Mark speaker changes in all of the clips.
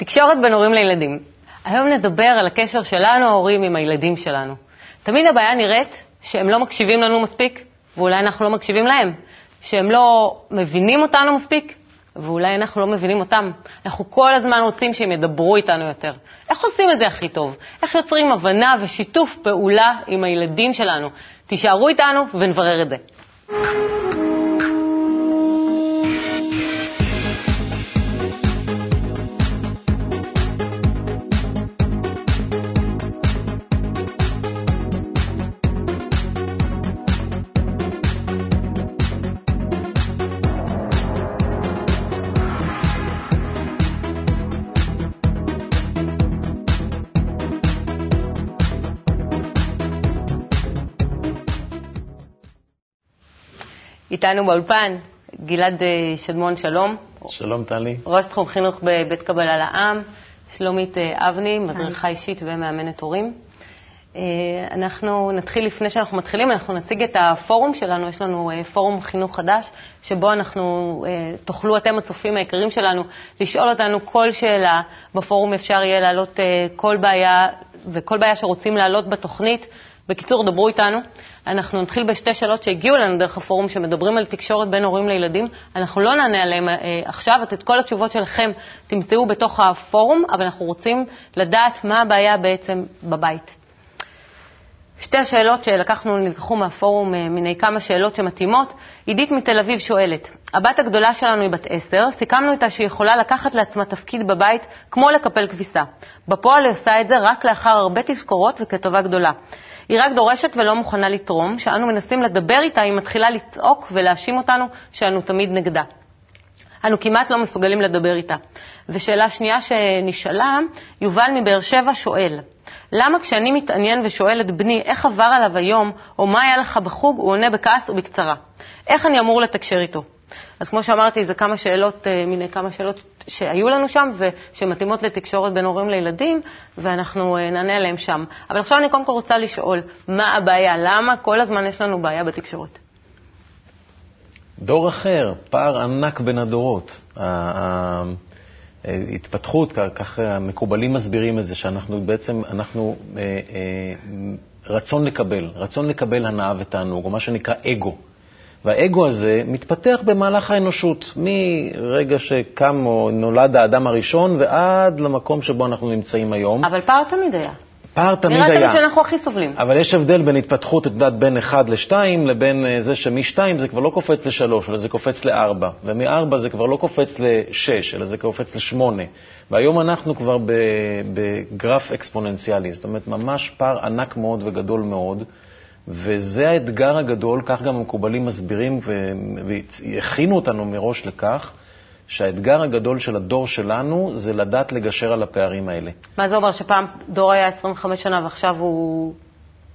Speaker 1: תקשורת בין הורים לילדים. היום נדבר על הקשר שלנו, ההורים, עם הילדים שלנו. תמיד הבעיה נראית שהם לא מקשיבים לנו מספיק, ואולי אנחנו לא מקשיבים להם. שהם לא מבינים אותנו מספיק, ואולי אנחנו לא מבינים אותם. אנחנו כל הזמן רוצים שהם ידברו איתנו יותר. איך עושים את זה הכי טוב? איך יוצרים הבנה ושיתוף פעולה עם הילדים שלנו? תישארו איתנו ונברר את זה. איתנו באולפן גלעד אה, שדמון, שלום.
Speaker 2: שלום, טלי.
Speaker 1: ראש תחום חינוך בבית קבלה לעם, שלומית אה, אבני, מדריכה אישית ומאמנת הורים. אה, אנחנו נתחיל, לפני שאנחנו מתחילים, אנחנו נציג את הפורום שלנו, יש לנו פורום חינוך חדש, שבו אנחנו, תוכלו אתם, הצופים היקרים שלנו, לשאול אותנו כל שאלה. בפורום אפשר יהיה להעלות כל בעיה, וכל בעיה שרוצים להעלות בתוכנית. בקיצור, דברו איתנו. אנחנו נתחיל בשתי שאלות שהגיעו אלינו דרך הפורום, שמדברים על תקשורת בין הורים לילדים. אנחנו לא נענה עליהן אה, עכשיו, את כל התשובות שלכם תמצאו בתוך הפורום, אבל אנחנו רוצים לדעת מה הבעיה בעצם בבית. שתי השאלות שלקחנו, נלקחו מהפורום אה, מיני כמה שאלות שמתאימות. עידית מתל אביב שואלת, הבת הגדולה שלנו היא בת עשר, סיכמנו איתה שהיא יכולה לקחת לעצמה תפקיד בבית כמו לקפל כביסה. בפועל היא עושה את זה רק לאחר הרבה תזכורות וכטובה גדולה. היא רק דורשת ולא מוכנה לתרום. כשאנו מנסים לדבר איתה, היא מתחילה לצעוק ולהאשים אותנו שאנו תמיד נגדה. אנו כמעט לא מסוגלים לדבר איתה. ושאלה שנייה שנשאלה, יובל מבאר שבע שואל, למה כשאני מתעניין ושואל את בני איך עבר עליו היום, או מה היה לך בחוג, הוא עונה בכעס ובקצרה? איך אני אמור לתקשר איתו? אז כמו שאמרתי, זה כמה שאלות, אה, מיני כמה שאלות שהיו לנו שם ושמתאימות לתקשורת בין הורים לילדים, ואנחנו אה, נענה עליהן שם. אבל עכשיו אני קודם כל רוצה לשאול, מה הבעיה? למה כל הזמן יש לנו בעיה בתקשורת?
Speaker 2: דור אחר, פער ענק בין הדורות. ההתפתחות, כך המקובלים מסבירים את זה, שאנחנו בעצם, אנחנו אה, רצון לקבל, רצון לקבל הנאה ותענוג, או מה שנקרא אגו. והאגו הזה מתפתח במהלך האנושות, מרגע שקם או נולד האדם הראשון ועד למקום שבו אנחנו נמצאים היום.
Speaker 1: אבל פער תמיד היה.
Speaker 2: פער תמיד היה.
Speaker 1: נראה תמיד שאנחנו הכי סובלים.
Speaker 2: אבל יש הבדל בין התפתחות, את יודעת, בין 1 ל-2, לבין אה, זה שמ-2 זה כבר לא קופץ ל-3, אלא זה קופץ ל-4, ומ-4 זה כבר לא קופץ ל-6, אלא זה קופץ ל-8. והיום אנחנו כבר בגרף אקספוננציאלי, זאת אומרת, ממש פער ענק מאוד וגדול מאוד. וזה האתגר הגדול, כך גם המקובלים מסבירים והכינו אותנו מראש לכך, שהאתגר הגדול של הדור שלנו זה לדעת לגשר על הפערים האלה.
Speaker 1: מה זה אומר, שפעם דור היה 25 שנה ועכשיו הוא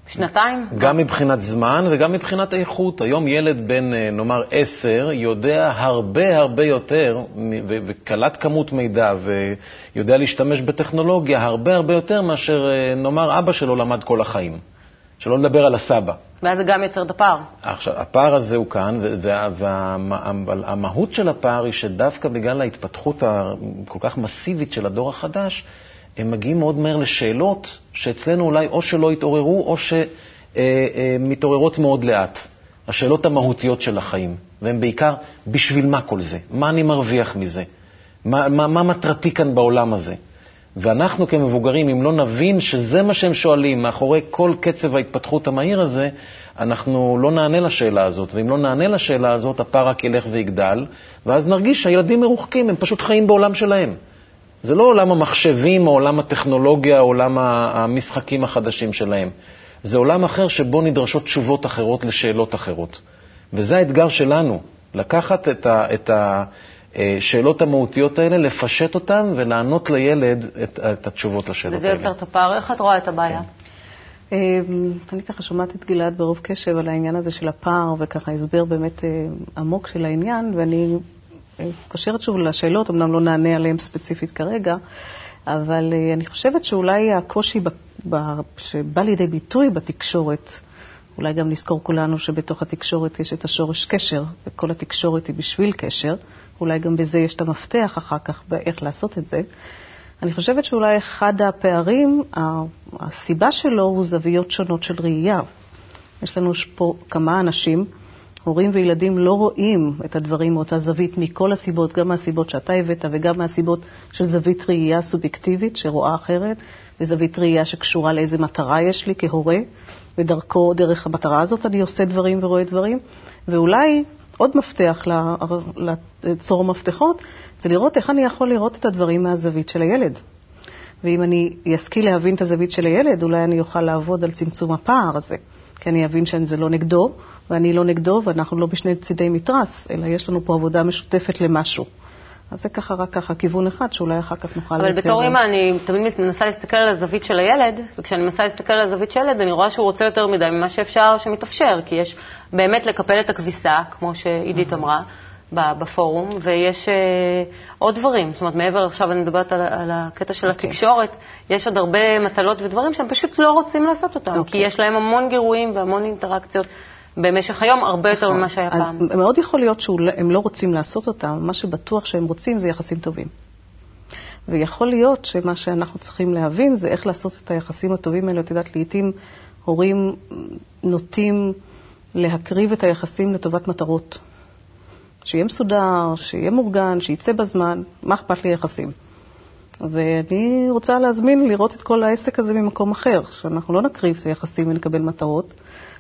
Speaker 1: שנתיים?
Speaker 2: גם מבחינת זמן וגם מבחינת איכות. היום ילד בן, אה, נאמר, 10, יודע הרבה הרבה יותר, וקלט כמות מידע, ויודע להשתמש בטכנולוגיה הרבה הרבה יותר מאשר, אה, נאמר, אבא שלו למד כל החיים. שלא לדבר על הסבא.
Speaker 1: ואז זה גם יוצר את הפער.
Speaker 2: עכשיו, הפער הזה הוא כאן, והמהות של הפער היא שדווקא בגלל ההתפתחות הכל כך מסיבית של הדור החדש, הם מגיעים מאוד מהר לשאלות שאצלנו אולי או שלא התעוררו, או שמתעוררות אה, אה, מאוד לאט. השאלות המהותיות של החיים, והן בעיקר, בשביל מה כל זה? מה אני מרוויח מזה? מה, מה, מה מטרתי כאן בעולם הזה? ואנחנו כמבוגרים, אם לא נבין שזה מה שהם שואלים, מאחורי כל קצב ההתפתחות המהיר הזה, אנחנו לא נענה לשאלה הזאת. ואם לא נענה לשאלה הזאת, הפער רק ילך ויגדל, ואז נרגיש שהילדים מרוחקים, הם פשוט חיים בעולם שלהם. זה לא עולם המחשבים או עולם הטכנולוגיה או עולם המשחקים החדשים שלהם. זה עולם אחר שבו נדרשות תשובות אחרות לשאלות אחרות. וזה האתגר שלנו, לקחת את ה... את ה השאלות המהותיות האלה, לפשט אותן ולענות לילד את, את התשובות לשאלות
Speaker 1: וזה
Speaker 2: האלה.
Speaker 1: וזה יוצר את הפער. איך את רואה את הבעיה?
Speaker 3: כן. אני ככה שומעת את גלעד ברוב קשב על העניין הזה של הפער, וככה הסבר באמת אה, עמוק של העניין, ואני אה, קושרת שוב לשאלות, אמנם לא נענה עליהן ספציפית כרגע, אבל אה, אני חושבת שאולי הקושי שבא לידי ביטוי בתקשורת, אולי גם נזכור כולנו שבתוך התקשורת יש את השורש קשר, וכל התקשורת היא בשביל קשר. אולי גם בזה יש את המפתח אחר כך באיך לעשות את זה. אני חושבת שאולי אחד הפערים, הסיבה שלו הוא זוויות שונות של ראייה. יש לנו פה כמה אנשים, הורים וילדים לא רואים את הדברים מאותה זווית מכל הסיבות, גם מהסיבות שאתה הבאת וגם מהסיבות של זווית ראייה סובייקטיבית שרואה אחרת, וזווית ראייה שקשורה לאיזה מטרה יש לי כהורה, ודרכו, דרך המטרה הזאת אני עושה דברים ורואה דברים. ואולי עוד מפתח לצור מפתחות, זה לראות איך אני יכול לראות את הדברים מהזווית של הילד. ואם אני אשכיל להבין את הזווית של הילד, אולי אני אוכל לעבוד על צמצום הפער הזה. כי אני אבין שזה לא נגדו, ואני לא נגדו, ואנחנו לא בשני צידי מתרס, אלא יש לנו פה עבודה משותפת למשהו. אז זה ככה, רק ככה, כיוון אחד, שאולי אחר כך נוכל...
Speaker 1: אבל בתור אימא, אני תמיד מנסה להסתכל על הזווית של הילד, וכשאני מנסה להסתכל על הזווית של הילד, אני רואה שהוא רוצה יותר מדי ממה שאפשר, שמתאפשר, כי יש באמת לקפל את הכביסה, כמו שעידית אמרה. בפורום, ויש uh, עוד דברים. זאת אומרת, מעבר, עכשיו אני מדברת על, על הקטע של okay. אוקיי. התקשורת, יש עוד הרבה מטלות ודברים שהם פשוט לא רוצים לעשות אותם, okay. כי אוקיי. יש להם המון גירויים והמון אינטראקציות. במשך היום הרבה יותר נכון. ממה שהיה
Speaker 3: אז
Speaker 1: פעם.
Speaker 3: אז מאוד יכול להיות שהם לא רוצים לעשות אותם, מה שבטוח שהם רוצים זה יחסים טובים. ויכול להיות שמה שאנחנו צריכים להבין זה איך לעשות את היחסים הטובים האלה. את יודעת, לעיתים הורים נוטים להקריב את היחסים לטובת מטרות. שיהיה מסודר, שיהיה מאורגן, שיצא בזמן, מה אכפת לי יחסים? ואני רוצה להזמין לראות את כל העסק הזה ממקום אחר, שאנחנו לא נקריב את היחסים ונקבל מטרות,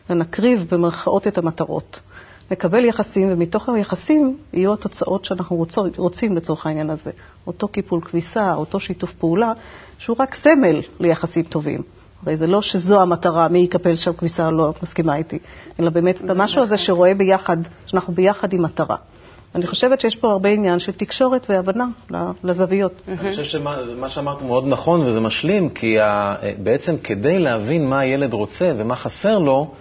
Speaker 3: אלא נקריב במרכאות את המטרות. נקבל יחסים, ומתוך היחסים יהיו התוצאות שאנחנו רוצים, רוצים לצורך העניין הזה. אותו קיפול כביסה, אותו שיתוף פעולה, שהוא רק סמל ליחסים טובים. הרי זה לא שזו המטרה, מי יקפל שם כביסה, לא, את מסכימה איתי, אלא באמת את המשהו הזה שרואה ביחד, שאנחנו ביחד עם מטרה. אני חושבת שיש פה הרבה עניין של תקשורת והבנה לזוויות.
Speaker 2: אני חושב שמה שאמרת מאוד נכון וזה משלים, כי בעצם כדי להבין מה הילד רוצה ומה חסר לו,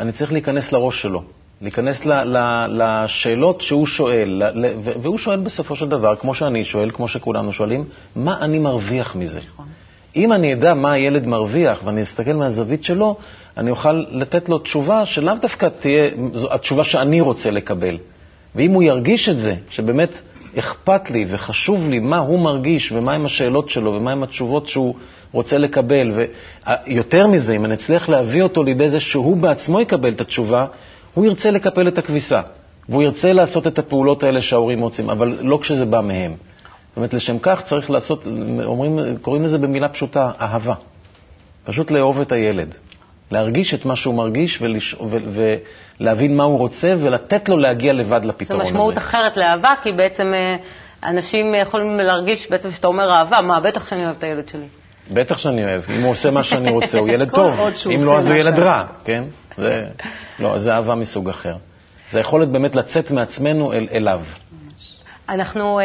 Speaker 2: אני צריך להיכנס לראש שלו. להיכנס ל, ל, לשאלות שהוא שואל, ל, והוא שואל בסופו של דבר, כמו שאני שואל, כמו שכולנו שואלים, מה אני מרוויח מזה? נכון. אם אני אדע מה הילד מרוויח ואני אסתכל מהזווית שלו, אני אוכל לתת לו תשובה שלאו דווקא תהיה התשובה שאני רוצה לקבל. ואם הוא ירגיש את זה, שבאמת אכפת לי וחשוב לי מה הוא מרגיש ומהן השאלות שלו ומהן התשובות שהוא רוצה לקבל, ויותר מזה, אם אני אצליח להביא אותו לידי זה שהוא בעצמו יקבל את התשובה, הוא ירצה לקפל את הכביסה, והוא ירצה לעשות את הפעולות האלה שההורים רוצים, אבל לא כשזה בא מהם. זאת אומרת, לשם כך צריך לעשות, אומרים, קוראים לזה במילה פשוטה, אהבה. פשוט לאהוב את הילד. להרגיש את מה שהוא מרגיש ולש... ו... ולהבין מה הוא רוצה ולתת לו להגיע לבד לפתרון הזה.
Speaker 1: זו משמעות אחרת לאהבה, כי בעצם אה, אנשים יכולים להרגיש בעצם שאתה אומר אהבה, מה, בטח שאני אוהב את הילד שלי.
Speaker 2: בטח שאני אוהב. אם הוא עושה מה שאני רוצה, הוא ילד טוב. אם לא, אז הוא ילד רע, כן? זה, לא, זה אהבה מסוג אחר. זה היכולת באמת לצאת מעצמנו אל, אליו.
Speaker 1: אנחנו, אה,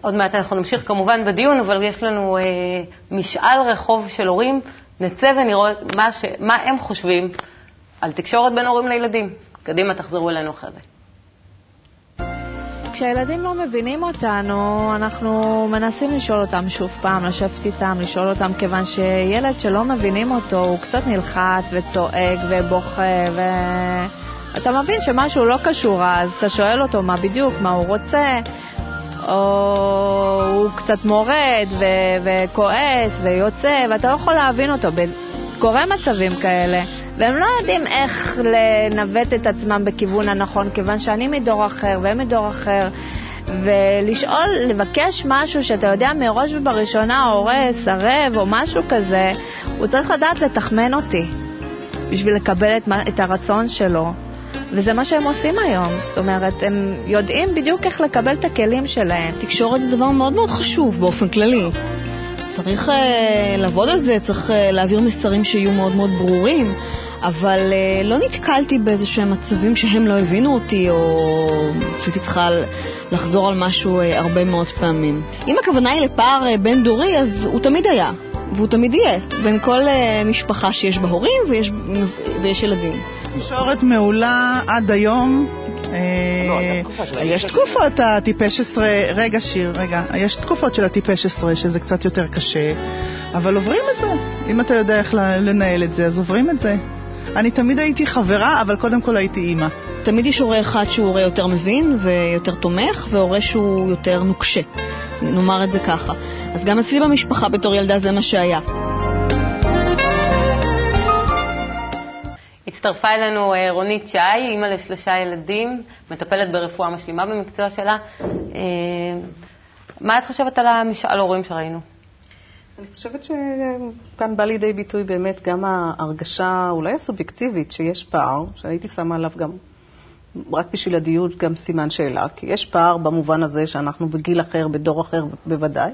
Speaker 1: עוד מעט אנחנו נמשיך כמובן בדיון, אבל יש לנו אה, משאל רחוב של הורים. נצא ונראה מה, ש, מה הם חושבים על תקשורת בין הורים לילדים. קדימה, תחזרו אלינו אחרי זה.
Speaker 4: כשהילדים לא מבינים אותנו, אנחנו מנסים לשאול אותם שוב פעם, לשבת איתם, לשאול אותם, כיוון שילד שלא מבינים אותו, הוא קצת נלחץ וצועק ובוכה, ואתה מבין שמשהו לא קשור, אז אתה שואל אותו מה בדיוק, מה הוא רוצה, או הוא קצת מורד ו- וכועס ויוצא, ואתה לא יכול להבין אותו. קורה מצבים כאלה, והם לא יודעים איך לנווט את עצמם בכיוון הנכון, כיוון שאני מדור אחר והם מדור אחר. ולשאול, לבקש משהו שאתה יודע מראש ובראשונה, הורה, סרב או משהו כזה, הוא צריך לדעת לתחמן אותי בשביל לקבל את, את הרצון שלו. וזה מה שהם עושים היום. זאת אומרת, הם יודעים בדיוק איך לקבל את הכלים שלהם.
Speaker 5: תקשורת זה דבר מאוד מאוד חשוב באופן כללי. צריך uh, לעבוד על זה, צריך uh, להעביר מסרים שיהיו מאוד מאוד ברורים, אבל uh, לא נתקלתי באיזה שהם מצבים שהם לא הבינו אותי, או שהייתי צריכה לחזור על משהו uh, הרבה מאוד פעמים. אם הכוונה היא לפער uh, בין-דורי, אז הוא תמיד היה, והוא תמיד יהיה, בין כל uh, משפחה שיש בה הורים ויש, ויש ילדים.
Speaker 6: תקשורת מעולה עד היום. לא, יש תקופות הטיפש עשרה, רגע שיר, רגע, יש תקופות של הטיפש עשרה שזה קצת יותר קשה, אבל עוברים את זה. אם אתה יודע איך לנהל את זה, אז עוברים את זה. אני תמיד הייתי חברה, אבל קודם כל הייתי אימא.
Speaker 5: תמיד יש הורה אחד שהוא הורה יותר מבין ויותר תומך, והורה שהוא יותר נוקשה. נאמר את זה ככה. אז גם אצלי במשפחה בתור ילדה זה מה שהיה.
Speaker 1: הצטרפה אלינו אה, רונית שי, אימא לשלושה ילדים, מטפלת ברפואה משלימה במקצוע שלה. אה, מה את חושבת על המשאל הורים שראינו?
Speaker 3: אני חושבת שכאן בא לידי ביטוי באמת גם ההרגשה, אולי הסובייקטיבית, שיש פער, שהייתי שמה עליו גם, רק בשביל הדיון, גם סימן שאלה, כי יש פער במובן הזה שאנחנו בגיל אחר, בדור אחר בוודאי.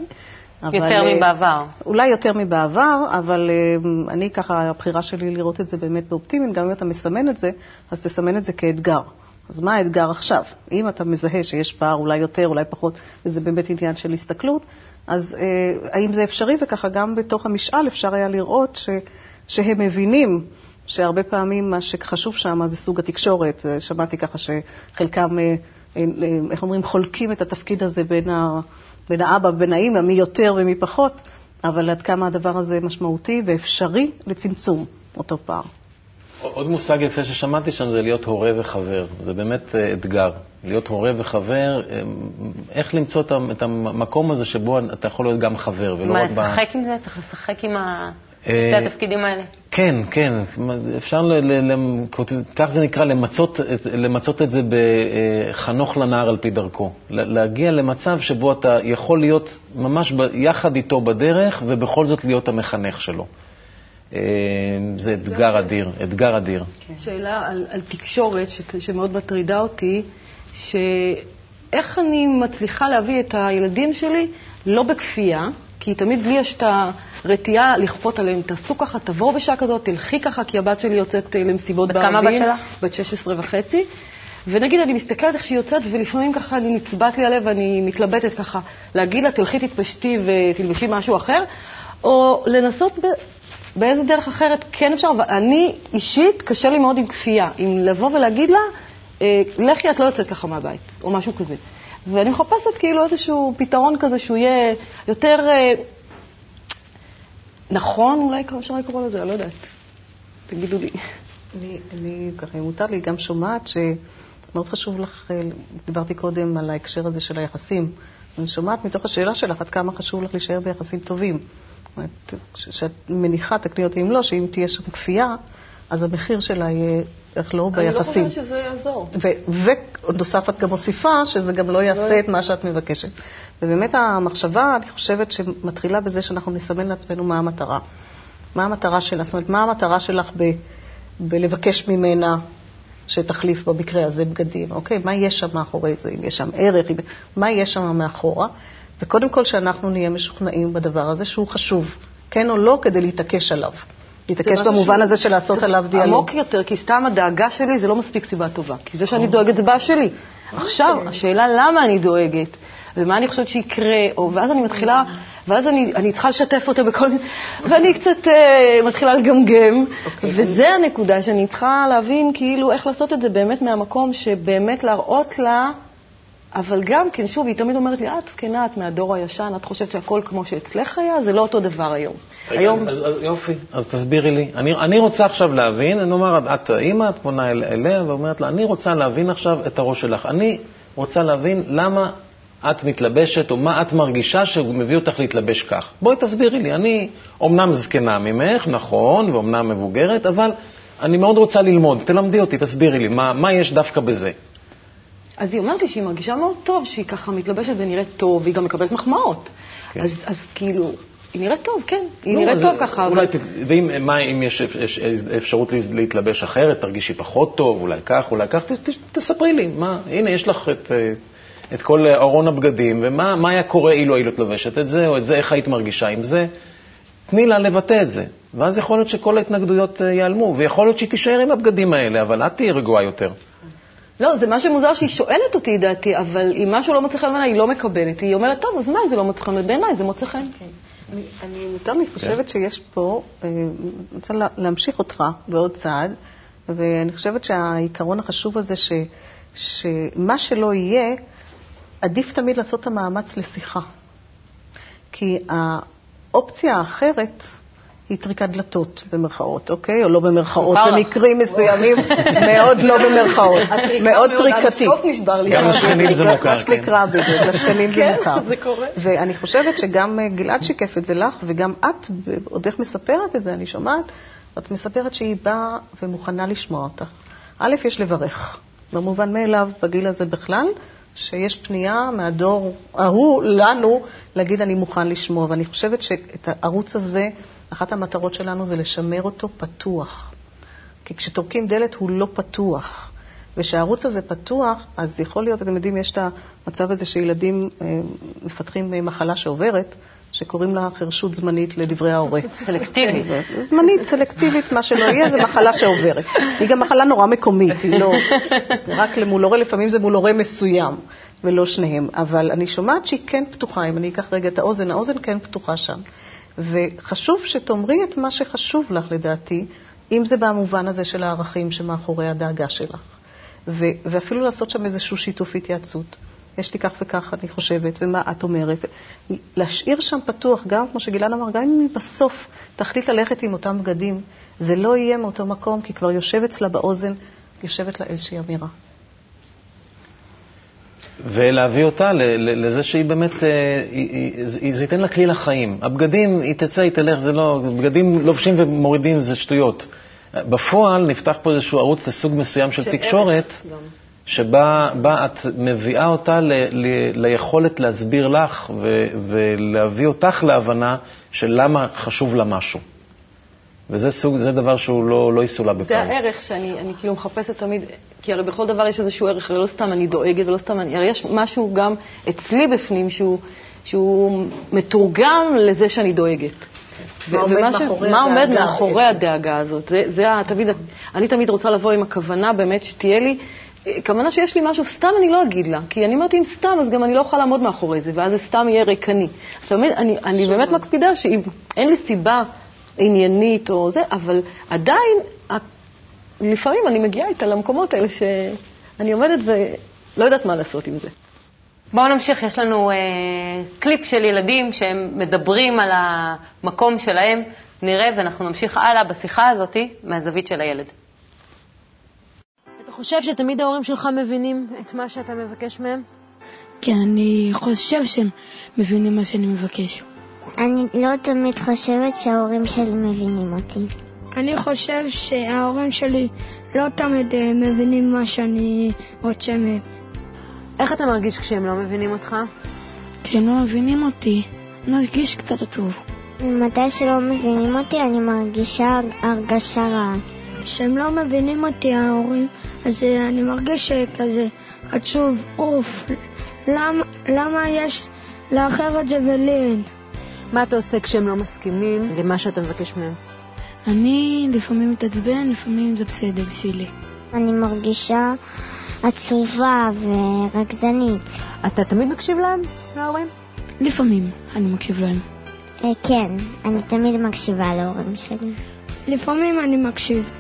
Speaker 1: אבל, יותר אה, מבעבר.
Speaker 3: אולי יותר מבעבר, אבל אה, אני ככה, הבחירה שלי לראות את זה באמת באופטימית, גם אם אתה מסמן את זה, אז תסמן את זה כאתגר. אז מה האתגר עכשיו? אם אתה מזהה שיש פער, אולי יותר, אולי פחות, וזה באמת עניין של הסתכלות, אז אה, האם זה אפשרי? וככה גם בתוך המשאל אפשר היה לראות ש, שהם מבינים שהרבה פעמים מה שחשוב שם זה סוג התקשורת. אה, שמעתי ככה שחלקם, אה, אה, איך אומרים, חולקים את התפקיד הזה בין, ה, בין האבא ובין האימא, מי יותר ומי פחות, אבל עד כמה הדבר הזה משמעותי ואפשרי לצמצום אותו פער.
Speaker 2: עוד מושג יפה ששמעתי שם זה להיות הורה וחבר. זה באמת אה, אתגר. להיות הורה וחבר, אה, איך למצוא את המקום הזה שבו אתה יכול להיות גם חבר, ולא
Speaker 1: רק ב... מה, לשחק עם זה? צריך לשחק עם ה... אה, שתי התפקידים האלה.
Speaker 2: כן, כן. אפשר, כך זה נקרא, למצות, למצות את זה בחנוך לנער על פי דרכו. להגיע למצב שבו אתה יכול להיות ממש יחד איתו בדרך, ובכל זאת להיות המחנך שלו. אה, זה אתגר אדיר, אתגר אדיר.
Speaker 7: כן. שאלה על, על תקשורת ש, שמאוד מטרידה אותי, שאיך אני מצליחה להביא את הילדים שלי לא בכפייה, כי תמיד לי יש את הרתיעה לכפות עליהם, תעשו ככה, תבואו בשעה כזאת, תלכי ככה, כי הבת שלי יוצאת אה, למסיבות
Speaker 1: בערבים. בת כמה בת שלך?
Speaker 7: בת 16 וחצי. ונגיד, אני מסתכלת איך שהיא יוצאת, ולפעמים ככה אני נצבט לי הלב ואני מתלבטת ככה, להגיד לה, תלכי תתפשטי ותלבשי משהו אחר, או לנסות באיזה דרך אחרת כן אפשר, אבל אני אישית, קשה לי מאוד עם כפייה, עם לבוא ולהגיד לה, אה, לכי, את לא יוצאת ככה מהבית, או משהו כזה. ואני מחפשת כאילו איזשהו פתרון כזה שהוא יהיה יותר אה, נכון, אולי אפשר לקרוא לזה, אני לא יודעת. תגידו לי.
Speaker 3: אני, אני ככה, אם מותר לי, גם שומעת שמאוד חשוב לך, אה, דיברתי קודם על ההקשר הזה של היחסים. אני שומעת מתוך השאלה שלך עד כמה חשוב לך להישאר ביחסים טובים. שאת מניחה, תקני אותי אם לא, שאם תהיה שם כפייה, אז המחיר שלה יהיה, איך לא, ביחסים.
Speaker 7: אני לא חושבת שזה יעזור.
Speaker 3: ונוסף, את גם מוסיפה שזה גם לא יעשה את מה שאת מבקשת. ובאמת המחשבה, אני חושבת שמתחילה בזה שאנחנו נסמן לעצמנו מה המטרה. מה המטרה שלה? זאת אומרת, מה המטרה שלך ב, בלבקש ממנה שתחליף במקרה הזה בגדים, אוקיי? מה יש שם מאחורי זה? אם יש שם ערך, אם... מה יש שם מאחורה? וקודם כל שאנחנו נהיה משוכנעים בדבר הזה שהוא חשוב, כן או לא, כדי להתעקש עליו. להתעקש במובן הזה של לעשות עליו דיאלוג.
Speaker 7: עמוק יותר, כי סתם הדאגה שלי זה לא מספיק סיבה טובה. כי זה שאני דואגת זה בעיה שלי. עכשיו, השאלה למה אני דואגת, ומה אני חושבת שיקרה, או, ואז אני מתחילה, ואז אני, אני צריכה לשתף אותה בכל מיני, ואני קצת uh, מתחילה לגמגם, okay. אוקיי. וזה הנקודה שאני צריכה להבין כאילו איך לעשות את זה באמת מהמקום שבאמת להראות לה אבל גם כן, שוב, היא תמיד אומרת לי, את זקנה, את מהדור הישן, את חושבת שהכל כמו שאצלך היה? זה לא אותו דבר היום.
Speaker 2: רגע, היום... אז, אז יופי, אז תסבירי לי. אני, אני רוצה עכשיו להבין, אני אומר, את האימא, את פונה אל, אליה ואומרת לה, אני רוצה להבין עכשיו את הראש שלך. אני רוצה להבין למה את מתלבשת, או מה את מרגישה שמביא אותך להתלבש כך. בואי תסבירי לי, אני אומנם זקנה ממך, נכון, ואומנם מבוגרת, אבל אני מאוד רוצה ללמוד. תלמדי אותי, תסבירי לי, מה, מה יש דווקא בזה?
Speaker 7: אז היא אומרת לי שהיא מרגישה מאוד טוב, שהיא ככה מתלבשת ונראית טוב, והיא גם מקבלת מחמאות. כן. אז, אז כאילו, היא נראית טוב, כן, היא לא, נראית טוב ככה.
Speaker 2: אולי, אבל... ואם מה, אם יש אפשרות להתלבש אחרת, תרגישי פחות טוב, אולי כך, אולי כך, ת, ת, תספרי לי, מה, הנה, יש לך את, אה, את כל ארון הבגדים, ומה היה קורה אילו היית לובשת את זה, או את זה, איך היית מרגישה עם זה. תני לה לבטא את זה, ואז יכול להיות שכל ההתנגדויות אה, ייעלמו, ויכול להיות שהיא תישאר עם הבגדים האלה, אבל את תהיי רגועה יותר.
Speaker 7: לא, זה משהו מוזר שהיא שואלת אותי, דעתי, אבל אם משהו לא מוצא חן בעיניי, היא לא מקבלת. היא אומרת, טוב, אז מה, זה לא מוצא חן בעיניי, זה מוצא חן. כן.
Speaker 3: אני מותר לי חושבת שיש פה, אה, אני רוצה להמשיך אותך בעוד צעד, ואני חושבת שהעיקרון החשוב הזה, שמה שלא יהיה, עדיף תמיד לעשות את המאמץ לשיחה. כי האופציה האחרת היא טריקת דלתות, במרכאות, אוקיי? או לא במרכאות, במקרים מסוימים, מאוד לא במרכאות, מאוד טריקתי.
Speaker 2: גם לשכנים זה מוכר,
Speaker 3: מה שנקרא בדיוק, לשכנים זה
Speaker 7: כן,
Speaker 3: מוכר.
Speaker 7: זה קורה.
Speaker 3: ואני חושבת שגם אה, גלעד שיקף את זה לך, וגם את, עוד איך מספרת את זה, אני שומעת, את מספרת שהיא באה ומוכנה לשמוע אותך. א', יש לברך, במובן מאליו, בגיל הזה בכלל, שיש פנייה מהדור ההוא לנו להגיד אני מוכן לשמוע, ואני חושבת שאת הערוץ הזה, אחת המטרות שלנו זה לשמר אותו פתוח. כי כשטורקים דלת הוא לא פתוח. וכשהערוץ הזה פתוח, אז יכול להיות, אתם יודעים, יש את המצב הזה שילדים אה, מפתחים אה, מחלה שעוברת, שקוראים לה חירשות זמנית לדברי ההורה.
Speaker 1: סלקטיבית.
Speaker 3: זמנית, סלקטיבית, מה שלא יהיה, זה מחלה שעוברת. היא גם מחלה נורא מקומית, היא לא... רק למול הורה, לפעמים זה מול הורה מסוים, ולא שניהם. אבל אני שומעת שהיא כן פתוחה, אם אני אקח רגע את האוזן, האוזן כן פתוחה שם. וחשוב שתאמרי את מה שחשוב לך, לדעתי, אם זה במובן הזה של הערכים שמאחורי הדאגה שלך. ו- ואפילו לעשות שם איזשהו שיתוף התייעצות. יש לי כך וכך, אני חושבת, ומה את אומרת. להשאיר שם פתוח, גם כמו שגילן אמר, גם אם בסוף תחליט ללכת עם אותם בגדים, זה לא יהיה מאותו מקום, כי כבר יושב אצלה באוזן, יושבת לה איזושהי אמירה.
Speaker 2: ולהביא אותה לזה שהיא באמת, אה, זה ייתן לה כלי לחיים. הבגדים, היא תצא, היא תלך, זה לא, בגדים לובשים ומורידים זה שטויות. בפועל נפתח פה איזשהו ערוץ לסוג מסוים של תקשורת, שבה בה את מביאה אותה ל, ל, ליכולת להסביר לך ו, ולהביא אותך להבנה של למה חשוב לה משהו. וזה סוג, זה דבר שהוא לא, לא יסולא בפז.
Speaker 7: זה הערך שאני אני כאילו מחפשת תמיד, כי הרי בכל דבר יש איזשהו ערך, הרי לא סתם אני דואגת ולא סתם אני, הרי יש משהו גם אצלי בפנים שהוא, שהוא מתורגם לזה שאני דואגת.
Speaker 3: מה עומד מאחורי
Speaker 7: מה עומד
Speaker 3: הדאגה?
Speaker 7: מאחורי הדאגה הזאת? זה, זה תמיד, אני תמיד רוצה לבוא עם הכוונה באמת שתהיה לי, כוונה שיש לי משהו, סתם אני לא אגיד לה, כי אני אמרתי אם סתם, אז גם אני לא אוכל לעמוד מאחורי זה, ואז זה סתם יהיה ריקני. אז תמיד, אני, אני באמת מקפידה שאם אין לי סיבה עניינית או זה, אבל עדיין, לפעמים אני מגיעה איתה למקומות האלה שאני עומדת ולא יודעת מה לעשות עם זה.
Speaker 1: בואו נמשיך, יש לנו אה, קליפ של ילדים שהם מדברים על המקום שלהם. נראה ואנחנו נמשיך הלאה בשיחה הזאת מהזווית של הילד.
Speaker 8: אתה חושב שתמיד ההורים שלך מבינים את מה שאתה מבקש מהם?
Speaker 9: כן, אני חושב שהם מבינים מה שאני מבקש.
Speaker 10: אני לא תמיד חושבת שההורים שלי מבינים אותי.
Speaker 9: אני חושב שההורים שלי לא תמיד אה, מבינים מה שאני רוצה מהם.
Speaker 8: איך אתה מרגיש כשהם לא מבינים אותך?
Speaker 9: כשהם לא מבינים אותי, אני מרגיש קצת עצוב.
Speaker 10: מתי שלא מבינים אותי אני מרגישה הרגשה רעה.
Speaker 9: כשהם לא מבינים אותי, ההורים, אז אה, אני מרגיש אה, כזה עצוב, אוף. למה, למה יש לאחר את זה ולי אין?
Speaker 8: מה אתה עושה כשהם לא מסכימים למה שאתה מבקש מהם?
Speaker 9: אני לפעמים מתעצבן, לפעמים זה בסדר בשבילי.
Speaker 10: אני מרגישה עצובה ורגזנית.
Speaker 8: אתה תמיד מקשיב להם, להורים?
Speaker 9: לפעמים אני מקשיב להם.
Speaker 10: אה, כן, אני תמיד מקשיבה להורים שלי.
Speaker 9: לפעמים אני מקשיב.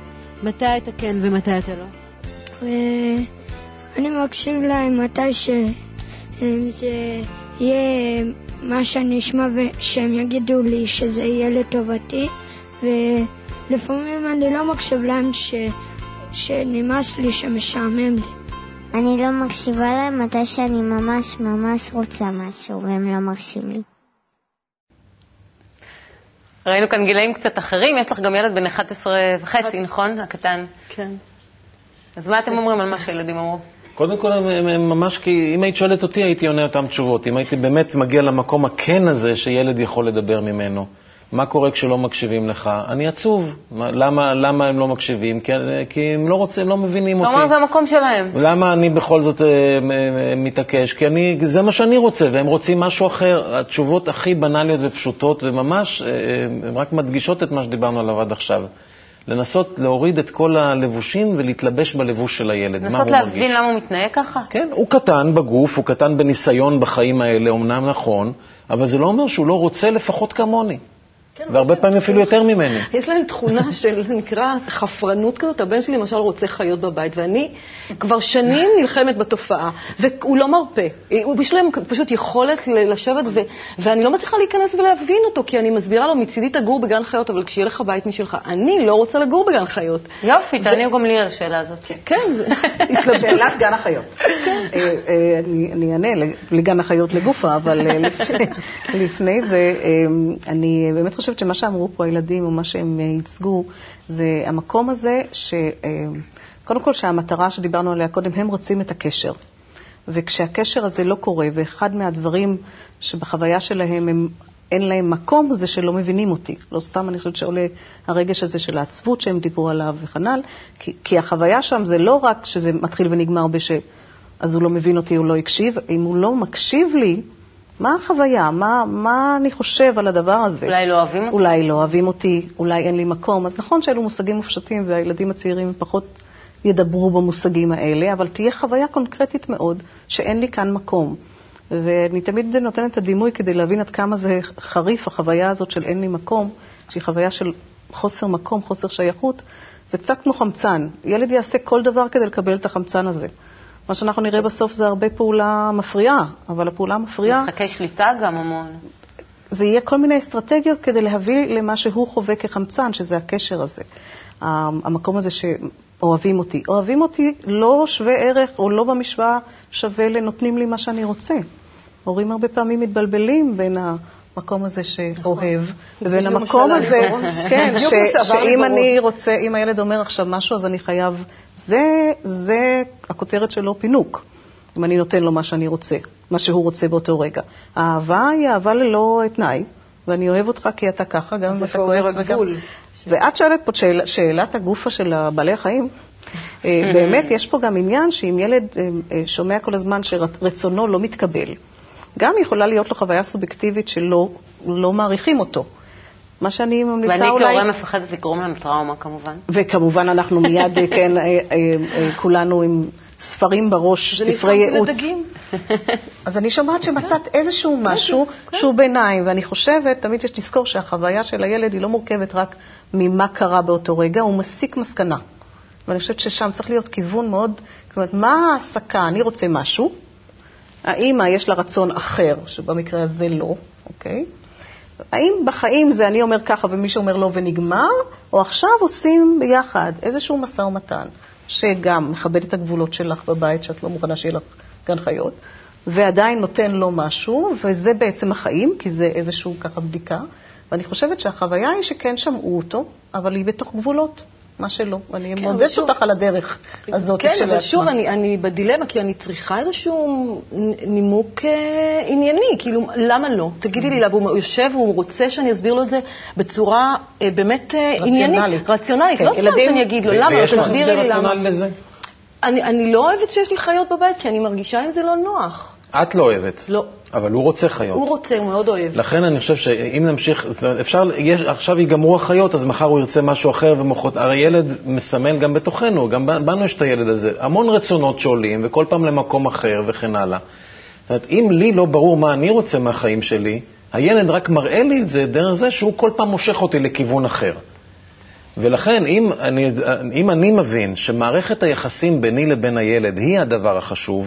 Speaker 8: מתי אתה כן ומתי אתה לא?
Speaker 9: אה, אני מקשיב להם מתי שזה יהיה מה שאני אשמע ושהם יגידו לי שזה יהיה לטובתי ולפעמים אני לא מקשיב להם ש... שנמאס לי, שמשעמם לי.
Speaker 10: אני לא מקשיבה להם מתי שאני ממש ממש רוצה משהו והם לא מרשים לי.
Speaker 1: ראינו כאן גילאים קצת אחרים, יש לך גם ילד בן 11 וחצי, נכון? הקטן.
Speaker 7: כן.
Speaker 1: אז מה אתם אומרים על מה שהילדים אמרו?
Speaker 2: קודם כל, הם, הם, הם ממש כי אם היית שואלת אותי, הייתי עונה אותם תשובות. אם הייתי באמת מגיע למקום הכן הזה שילד יכול לדבר ממנו, מה קורה כשלא מקשיבים לך? אני עצוב. מה, למה, למה הם לא מקשיבים? כי, כי הם לא רוצים, לא מבינים אותי.
Speaker 1: אומר, זה המקום שלהם.
Speaker 2: למה אני בכל זאת אה, מ- מ- מתעקש? כי אני, זה מה שאני רוצה, והם רוצים משהו אחר. התשובות הכי בנאליות ופשוטות, וממש, אה, הן רק מדגישות את מה שדיברנו עליו עד עכשיו. לנסות להוריד את כל הלבושים ולהתלבש בלבוש של הילד, מה
Speaker 1: לנסות להבין
Speaker 2: מרגיש.
Speaker 1: למה הוא מתנהג ככה?
Speaker 2: כן, הוא קטן בגוף, הוא קטן בניסיון בחיים האלה, אמנם נכון, אבל זה לא אומר שהוא לא רוצה לפחות כמוני. והרבה פעמים אפילו יותר ממני.
Speaker 7: יש להם תכונה של, נקרא, חפרנות כזאת. הבן שלי למשל רוצה חיות בבית, ואני כבר שנים נלחמת בתופעה, והוא לא מרפה. הוא יש להם פשוט יכולת לשבת, ו- ואני לא מצליחה להיכנס ולהבין אותו, כי אני מסבירה לו, מצידי תגור בגן חיות, אבל כשיהיה לך בית משלך, אני לא רוצה לגור בגן חיות.
Speaker 1: יופי, תעני גם לי על השאלה הזאת.
Speaker 7: כן, זה...
Speaker 3: שאלת גן החיות. אה, אה, אני אני אענה לגן החיות לגופה, אבל אה, לפני- זה, אני באמת חושבת שמה שאמרו פה הילדים, או מה שהם אה, ייצגו, זה המקום הזה, ש... אה, כל שהמטרה שדיברנו עליה קודם, הם רוצים את הקשר. וכשהקשר הזה לא קורה, ואחד מהדברים שבחוויה שלהם הם, אין להם מקום, זה שלא מבינים אותי. לא סתם אני חושבת שעולה הרגש הזה של העצבות שהם דיברו עליו וכנ"ל, כי, כי החוויה שם זה לא רק שזה מתחיל ונגמר בש... אז הוא לא מבין אותי, הוא לא הקשיב, אם הוא לא מקשיב לי, מה החוויה? מה, מה אני חושב על הדבר הזה?
Speaker 1: אולי לא אוהבים אותי?
Speaker 3: אולי לא אוהבים אותי, אולי אין לי מקום. אז נכון שאלו מושגים מופשטים והילדים הצעירים פחות ידברו במושגים האלה, אבל תהיה חוויה קונקרטית מאוד שאין לי כאן מקום. ואני תמיד נותנת את הדימוי כדי להבין עד כמה זה חריף, החוויה הזאת של אין לי מקום, שהיא חוויה של חוסר מקום, חוסר שייכות. זה קצת כמו חמצן. ילד יעשה כל דבר כדי לקבל את החמצן הזה. מה שאנחנו נראה בסוף זה הרבה פעולה מפריעה, אבל הפעולה המפריעה...
Speaker 1: משחקי שליטה גם המון.
Speaker 3: זה יהיה כל מיני אסטרטגיות כדי להביא למה שהוא חווה כחמצן, שזה הקשר הזה. המקום הזה שאוהבים אותי. אוהבים אותי לא שווה ערך או לא במשוואה שווה לנותנים לי מה שאני רוצה. הורים הרבה פעמים מתבלבלים בין המקום הזה שאוהב, לבין המקום הזה, כן, שאם אני רוצה, אם הילד אומר עכשיו משהו, אז אני חייב, זה, זה הכותרת שלו פינוק. אם אני נותן לו מה שאני רוצה, מה שהוא רוצה באותו רגע. האהבה היא אהבה ללא תנאי, ואני אוהב אותך כי אתה ככה, גם אם אתה כועס וגם... ואת שואלת פה שאל, שאלת הגופה של בעלי החיים. אה, באמת, יש פה גם עניין שאם ילד אה, אה, שומע כל הזמן שרצונו לא מתקבל, גם יכולה להיות לו חוויה סובייקטיבית שלא לא מעריכים אותו. מה שאני ממליצה
Speaker 1: ואני
Speaker 3: אולי...
Speaker 1: ואני כהורה מפחדת לגרום להם טראומה, כמובן.
Speaker 3: וכמובן אנחנו מיד, כן, אה, אה, אה, כולנו עם ספרים בראש, ספרי ייעוץ. אז אני שומעת שמצאת איזשהו משהו שהוא ביניים, ואני חושבת, תמיד יש לזכור שהחוויה של הילד היא לא מורכבת רק ממה קרה באותו רגע, הוא מסיק מסקנה. ואני חושבת ששם צריך להיות כיוון מאוד, זאת אומרת, מה ההעסקה? אני רוצה משהו, האמא יש לה רצון אחר, שבמקרה הזה לא, אוקיי? האם בחיים זה אני אומר ככה ומישהו אומר לא ונגמר, או עכשיו עושים ביחד איזשהו משא ומתן, שגם מכבד את הגבולות שלך בבית, שאת לא מוכנה שיהיה לך גן חיות, ועדיין נותן לו משהו, וזה בעצם החיים, כי זה איזשהו ככה בדיקה. ואני חושבת שהחוויה היא שכן שמעו אותו, אבל היא בתוך גבולות. מה שלא, ואני
Speaker 7: כן,
Speaker 3: מעודדת
Speaker 7: שוב-
Speaker 3: אותך על הדרך הזאת
Speaker 7: כן,
Speaker 3: כשלעצמה.
Speaker 7: אבל שוב, אני, אני בדילמה, כי אני צריכה איזשהו נימוק אה, ענייני. כאילו, למה לא? תגידי לי, והוא יושב והוא רוצה שאני אסביר לו את זה בצורה אה, באמת אה, עניינית. רציונלית.
Speaker 3: כן,
Speaker 7: לא סתם
Speaker 3: ילדים-
Speaker 7: שאני אגיד לו,
Speaker 2: ו-
Speaker 7: למה?
Speaker 2: ויש לך
Speaker 7: תסבירי
Speaker 2: הסבר
Speaker 7: לי למה.
Speaker 2: רציונלי לזה?
Speaker 7: אני, אני לא אוהבת שיש לי חיות בבית, כי אני מרגישה עם זה לא נוח.
Speaker 2: את לא אוהבת.
Speaker 7: לא.
Speaker 2: אבל הוא רוצה חיות.
Speaker 7: הוא רוצה, הוא מאוד אוהב.
Speaker 2: לכן אני חושב שאם נמשיך, אפשר, יש, עכשיו ייגמרו החיות, אז מחר הוא ירצה משהו אחר ומוחות, הרי ילד מסמן גם בתוכנו, גם בנו יש את הילד הזה, המון רצונות שעולים, וכל פעם למקום אחר וכן הלאה. זאת אומרת, אם לי לא ברור מה אני רוצה מהחיים שלי, הילד רק מראה לי את זה דרך זה שהוא כל פעם מושך אותי לכיוון אחר. ולכן, אם אני, אם אני מבין שמערכת היחסים ביני לבין הילד היא הדבר החשוב,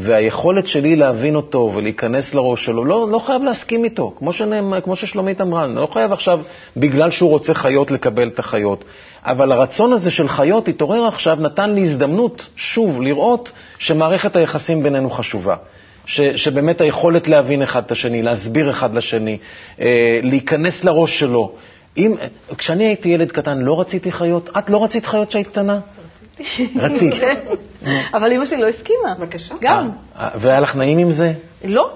Speaker 2: והיכולת שלי להבין אותו ולהיכנס לראש שלו, לא, לא חייב להסכים איתו, כמו, שנאמר, כמו ששלומית אמרה, אני לא חייב עכשיו, בגלל שהוא רוצה חיות, לקבל את החיות. אבל הרצון הזה של חיות התעורר עכשיו, נתן לי הזדמנות, שוב, לראות שמערכת היחסים בינינו חשובה. ש, שבאמת היכולת להבין אחד את השני, להסביר אחד לשני, אה, להיכנס לראש שלו. אם, כשאני הייתי ילד קטן לא רציתי חיות, את לא רצית חיות כשהיית קטנה? רצית.
Speaker 7: אבל אמא שלי לא הסכימה.
Speaker 3: בבקשה.
Speaker 7: גם.
Speaker 2: אה, והיה לך נעים עם זה?
Speaker 7: לא.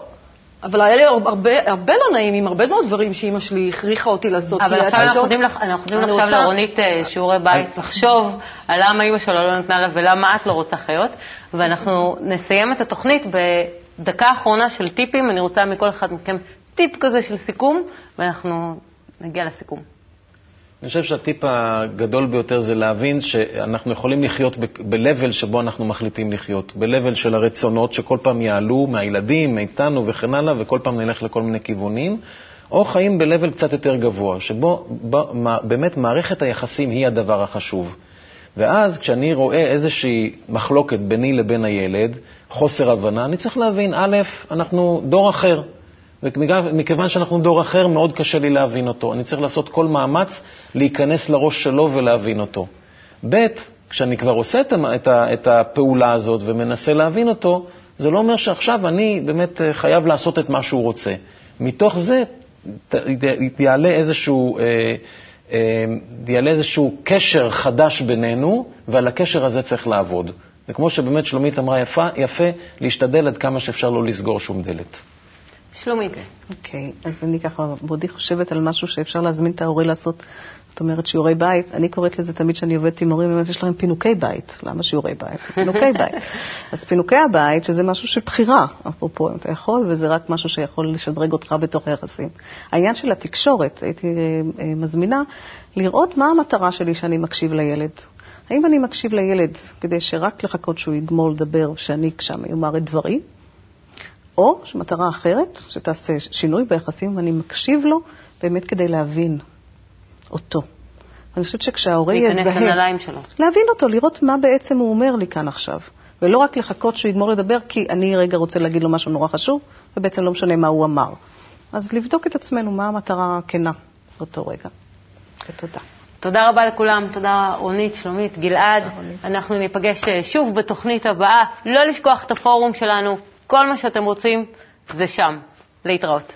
Speaker 7: אבל היה לי הרבה, הרבה לא נעים עם הרבה מאוד דברים שאימא שלי הכריחה אותי לעשות.
Speaker 1: אבל עכשיו אנחנו נותנים לך- אנחנו נותנים
Speaker 7: אני
Speaker 1: עכשיו לרונית אה, שיעורי בית לחשוב על למה אימא שלו לא נתנה לה ולמה את לא רוצה חיות, ואנחנו נסיים את התוכנית בדקה אחרונה של טיפים. אני רוצה מכל אחד מכם טיפ כזה של סיכום, ואנחנו נגיע לסיכום.
Speaker 2: אני חושב שהטיפ הגדול ביותר זה להבין שאנחנו יכולים לחיות ב-level שבו אנחנו מחליטים לחיות, ב-level של הרצונות שכל פעם יעלו מהילדים, מאיתנו וכן הלאה, וכל פעם נלך לכל מיני כיוונים, או חיים ב-level קצת יותר גבוה, שבו באמת מערכת היחסים היא הדבר החשוב. ואז כשאני רואה איזושהי מחלוקת ביני לבין הילד, חוסר הבנה, אני צריך להבין, א', אנחנו דור אחר, ומכיוון שאנחנו דור אחר, מאוד קשה לי להבין אותו. אני צריך לעשות כל מאמץ להיכנס לראש שלו ולהבין אותו. ב', כשאני כבר עושה את הפעולה הזאת ומנסה להבין אותו, זה לא אומר שעכשיו אני באמת אה, חייב לעשות את מה שהוא רוצה. מתוך זה יעלה איזשהו, אה, אה, יעלה איזשהו קשר חדש בינינו, ועל הקשר הזה צריך לעבוד. וכמו שבאמת שלומית אמרה יפה, יפה, להשתדל עד כמה שאפשר לא לסגור שום דלת.
Speaker 1: שלומית.
Speaker 3: אוקיי, okay, אז אני ככה בעודי חושבת על משהו שאפשר להזמין את ההורה לעשות זאת אומרת, שיעורי בית, אני קוראת לזה תמיד כשאני עובדת עם הורים, באמת יש להם פינוקי בית. למה שיעורי בית? פינוקי בית. אז פינוקי הבית, שזה משהו של בחירה, אפרופו, אם אתה יכול, וזה רק משהו שיכול לשדרג אותך בתוך היחסים. העניין של התקשורת, הייתי אה, מזמינה לראות מה המטרה שלי שאני מקשיב לילד. האם אני מקשיב לילד כדי שרק לחכות שהוא יגמור לדבר ושאני שם אומר את דברי, או שמטרה אחרת, שתעשה שינוי ביחסים ואני מקשיב לו באמת כדי להבין אותו. אני חושבת שכשההורה יזהה...
Speaker 1: להיכנס לנעליים שלו.
Speaker 3: להבין אותו, לראות מה בעצם הוא אומר לי כאן עכשיו. ולא רק לחכות שהוא יגמור לדבר, כי אני רגע רוצה להגיד לו משהו נורא חשוב, ובעצם לא משנה מה הוא אמר. אז לבדוק את עצמנו, מה המטרה הכנה באותו רגע. ותודה.
Speaker 1: תודה רבה לכולם, תודה רונית, שלומית, גלעד. אנחנו ניפגש אה, שוב בתוכנית הבאה. לא לשכוח את הפורום שלנו, כל מה שאתם רוצים זה שם. להתראות.